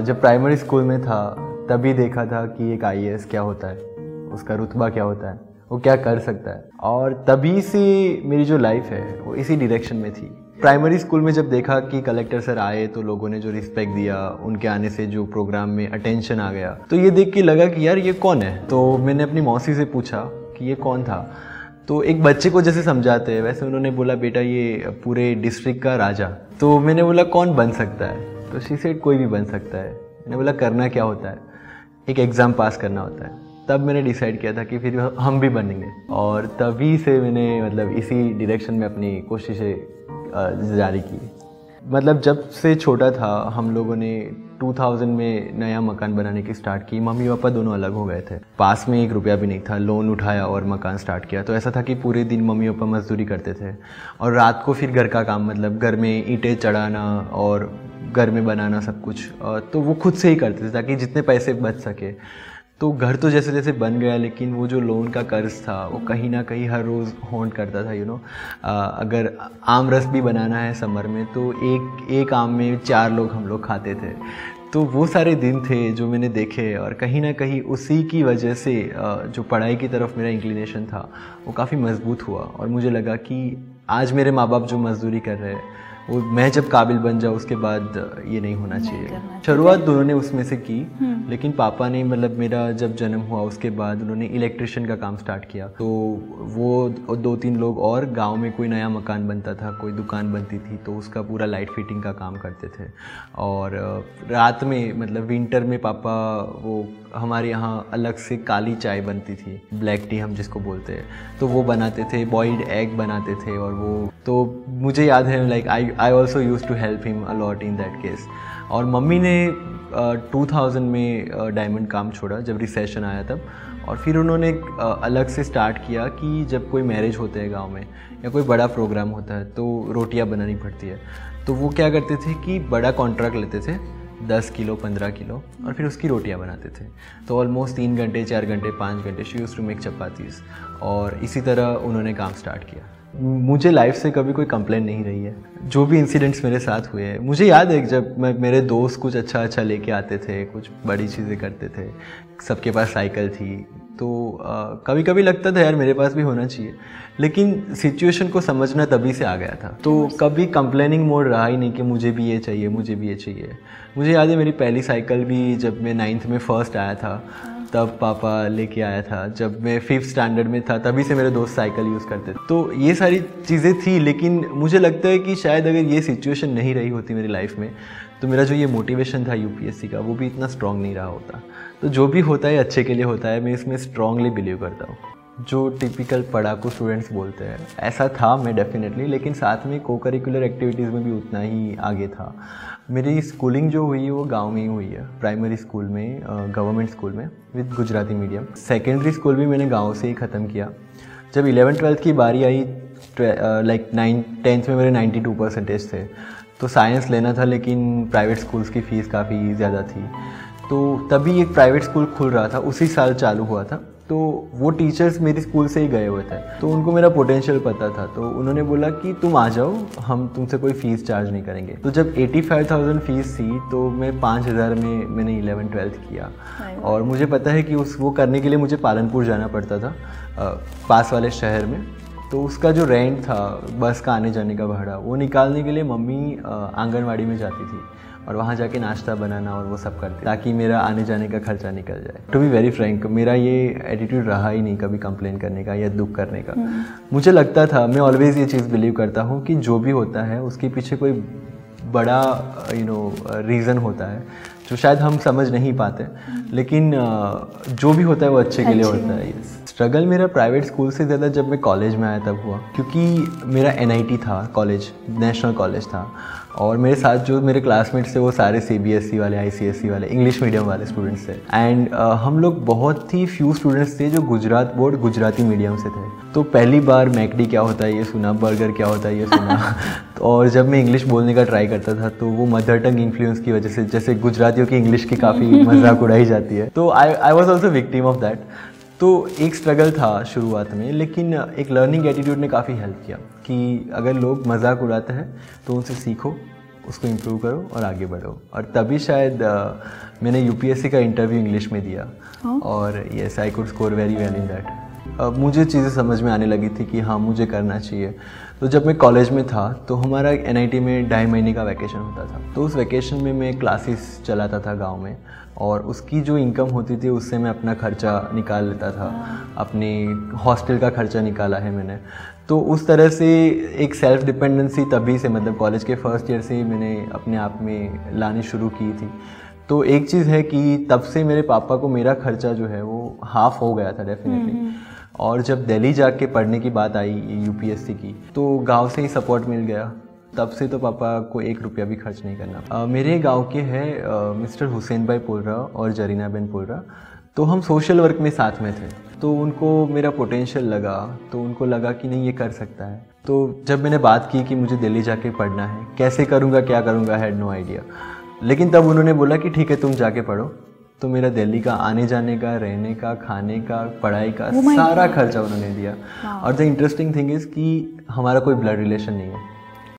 जब primary school में था, तभी देखा था कि एक आई क्या होता है, उसका रुतबा क्या होता है, वो क्या कर सकता है। और तभी से मेरी जो लाइफ है, वो इसी डायरेक्शन में थी। प्राइमरी स्कूल में जब देखा कि कलेक्टर सर आए तो लोगों ने जो रिस्पेक्ट दिया, उनके आने से जो प्रोग्राम में अटेंशन आ गया तो ये देख के लगा कि यार ये कौन है? तो मैंने अपनी मौसी से पूछा कि ये कौन था? तो एक बच्चे को जैसे समझाते हैं, वैसे उन्होंने बोला, बेटा, ये पूरे डिस्ट्रिक्ट का राजा। तो मैंने बोला, कौन बन सकता है? तो शी सेड कोई भी बन सकता है। मैंने बोला, करना क्या होता है? एक एग्ज़ाम पास करना होता है। तब मैंने डिसाइड किया था कि फिर हम भी बनेंगे। और तभी से मैंने मतलब इसी डायरेक्शन में अपनी कोशिशें जारी की। मतलब जब से छोटा था, हम लोगों ने 2000 में नया मकान बनाने की स्टार्ट की। मम्मी पापा दोनों अलग हो गए थे। पास में एक रुपया भी नहीं था। लोन उठाया और मकान स्टार्ट किया। तो ऐसा था कि पूरे दिन मम्मी पापा मजदूरी करते थे। और रात को फिर घर का काम मतलब घर में ईंटें चढ़ाना और घर में बनाना सब कुछ तो वो खुद से ही करते थे ताकि जितने पैसे बच सके। तो घर तो जैसे जैसे बन गया, लेकिन वो जो लोन का कर्ज था, वो कहीं ना कहीं हर रोज़ होंड करता था यू नो अगर आम रस भी बनाना है समर में तो एक एक आम में चार लोग हम लोग खाते थे। तो वो सारे दिन थे जो मैंने देखे, और कहीं ना कहीं उसी की वजह से जो पढ़ाई की तरफ़ मेरा इंक्लिनेशन था, वो काफ़ी मज़बूत हुआ, और मुझे लगा कि आज मेरे माँ बाप जो मजदूरी कर रहे हैं वो मैं जब काबिल बन जाऊँ उसके बाद ये नहीं होना चाहिए। शुरुआत दोनों ने उसमें से की लेकिन पापा ने मतलब मेरा जब जन्म हुआ उसके बाद उन्होंने इलेक्ट्रिशियन का काम स्टार्ट किया। तो वो दो तीन लोग और गाँव में कोई नया मकान बनता था कोई दुकान बनती थी तो उसका पूरा लाइट फिटिंग का काम करते थे। और रात में मतलब विंटर में पापा वो हमारे यहाँ अलग से काली चाय बनती थी ब्लैक टी हम जिसको बोलते हैं। तो वो बनाते थे बॉइल्ड एग बनाते थे और वो तो मुझे याद है like I I also use to help him a lot in that case और मम्मी ने टू थाउज़ेंड में डायमंड काम छोड़ा जब रिसेशन आया तब। और फिर उन्होंने अलग से स्टार्ट किया कि जब कोई मैरिज होते हैं गाँव में या कोई बड़ा प्रोग्राम होता है तो रोटियाँ बनानी पड़ती है। तो वो क्या करते थे कि बड़ा कॉन्ट्रैक्ट लेते थे, दस किलो, पंद्रह किलो और फिर उसकी रोटियाँ बनाते थे। तो ऑलमोस्ट तीन घंटे, चार घंटे, पाँच घंटे she use to make chapatis और इसी तरह उन्होंने काम स्टार्ट किया। मुझे लाइफ से कभी कोई कंप्लेन नहीं रही है। जो भी इंसिडेंट्स मेरे साथ हुए हैं मुझे याद है जब मैं मेरे दोस्त कुछ अच्छा अच्छा लेके आते थे कुछ बड़ी चीज़ें करते थे सबके पास साइकिल थी तो कभी कभी लगता था यार मेरे पास भी होना चाहिए लेकिन सिचुएशन को समझना तभी से आ गया था। तो कभी कंप्लेनिंग मोड रहा ही नहीं कि मुझे भी ये चाहिए मुझे भी ये चाहिए। मुझे याद है मेरी पहली साइकिल भी जब मैं नाइन्थ में फ़र्स्ट आया था तब पापा लेके आया था, जब मैं फिफ्थ स्टैंडर्ड में था, तभी से मेरे दोस्त साइकिल यूज़ करते थे। तो ये सारी चीज़ें थी, लेकिन मुझे लगता है कि शायद अगर ये सिचुएशन नहीं रही होती मेरी लाइफ में तो मेरा जो ये मोटिवेशन था यूपीएससी का, वो भी इतना स्ट्रांग नहीं रहा होता। तो जो भी होता है, अच्छे के लिए होता है, मैं इसमें स्ट्रांगली बिलीव करता हूँ। जो टिपिकल पढ़ाकू स्टूडेंट्स बोलते हैं। ऐसा था मैं डेफिनेटली लेकिन साथ में को करिकुलर एक्टिविटीज़ में भी उतना ही आगे था। मेरी स्कूलिंग जो हुई है वो गाँव में ही हुई है प्राइमरी स्कूल में गवर्नमेंट स्कूल में with Gujarati medium secondary school भी मैंने गाँव से ही ख़त्म किया। जब इलेवन ट्वेल्थ की बारी आई लाइक नाइन टेंथ में मेरे नाइन्टी टू परसेंटेज थे। तो साइंस लेना था, लेकिन प्राइवेट स्कूल्स की फ़ीस काफ़ी ज़्यादा थी। तो तभी एक प्राइवेट स्कूल खुल रहा था, उसी साल चालू हुआ था। तो वो टीचर्स मेरे स्कूल से ही गए हुए थे। तो उनको मेरा पोटेंशियल पता था। तो उन्होंने बोला कि तुम आ जाओ हम तुमसे कोई फ़ीस चार्ज नहीं करेंगे। तो जब 85,000 फ़ीस थी तो मैं 5,000 में मैंने 11 ट्वेल्थ किया। और मुझे पता है कि उस वो करने के लिए मुझे पालनपुर जाना पड़ता था पास वाले शहर में। तो उसका जो रेंट था बस का आने जाने का भाड़ा वो निकालने के लिए मम्मी आंगनवाड़ी में जाती थी। और वहाँ जाके नाश्ता बनाना और वो सब करते ताकि मेरा आने जाने का खर्चा निकल जाए। टू बी वेरी फ्रैंक मेरा ये एटीट्यूड रहा ही नहीं कभी कंप्लेन करने का या दुख करने का। मुझे लगता था मैं ऑलवेज ये चीज़ बिलीव करता हूँ कि जो भी होता है उसके पीछे कोई बड़ा यू नो रीज़न होता है। जो शायद हम समझ नहीं पाते। लेकिन जो भी होता है वो अच्छे के लिए होता है स्ट्रगल मेरा प्राइवेट स्कूल से ज़्यादा जब मैं कॉलेज में आया तब हुआ। क्योंकि मेरा एनआईटी था कॉलेज नेशनल कॉलेज था। और मेरे साथ जो मेरे क्लासमेट्स थे वो सारे सी बी एस ई वाले आई सी एस ई वाले इंग्लिश मीडियम वाले स्टूडेंट्स थे। एंड हम लोग बहुत ही फ्यू स्टूडेंट्स थे जो गुजरात बोर्ड गुजराती मीडियम से थे। तो पहली बार मैकडी क्या होता है ये सुना बर्गर क्या होता है ये सुना। तो और जब मैं इंग्लिश बोलने का ट्राई करता था तो वो मदर टंग इन्फ्लुएंस की वजह से जैसे गुजरातियों की इंग्लिश की काफ़ी मज़ाक उड़ाई जाती है। तो I I was also victim of that तो एक स्ट्रगल था शुरुआत में लेकिन एक लर्निंग एटीट्यूड ने काफ़ी हेल्प किया कि अगर लोग मज़ाक उड़ाते हैं तो उनसे सीखो उसको इम्प्रूव करो और आगे बढ़ो। और तभी शायद uh, मैंने यूपीएससी का इंटरव्यू इंग्लिश में दिया। हाँ? और yes I could score very well in that अब मुझे चीज़ें समझ में आने लगी थी कि हाँ मुझे करना चाहिए। तो जब मैं कॉलेज में था तो हमारा एनआईटी में ढाई महीने का वैकेशन होता था। तो उस वैकेशन में मैं क्लासेस चलाता था गाँव में और उसकी जो इनकम होती थी उससे मैं अपना खर्चा निकाल लेता था। अपनी हॉस्टल का खर्चा निकाला है मैंने। तो उस तरह से एक सेल्फ डिपेंडेंसी तभी से मतलब कॉलेज के फ़र्स्ट ईयर से ही मैंने अपने आप में लानी शुरू की थी। तो एक चीज़ है कि तब से मेरे पापा को मेरा खर्चा जो है वो हाफ़ हो गया था डेफिनेटली हम्म। और जब दिल्ली जा जाके पढ़ने की बात आई यूपीएससी की तो गाँव से ही सपोर्ट मिल गया। तब से तो पापा को एक रुपया भी खर्च नहीं करना आ, मेरे गाँव के हैं मिस्टर हुसैन भाई पोलरा और जरीना बेन पोलरा तो हम सोशल वर्क में साथ में थे। तो उनको मेरा पोटेंशियल लगा तो उनको लगा कि नहीं ये कर सकता है। तो जब मैंने बात की कि मुझे दिल्ली जाके पढ़ना है कैसे करूँगा क्या करूँगा हैड नो आइडिया लेकिन तब उन्होंने बोला कि ठीक है तुम जाके पढ़ो। तो मेरा दिल्ली का आने जाने का रहने का खाने का पढ़ाई का oh सारा खर्चा उन्होंने दिया। और द इंटरेस्टिंग थिंग इज़ कि हमारा कोई ब्लड रिलेशन नहीं है।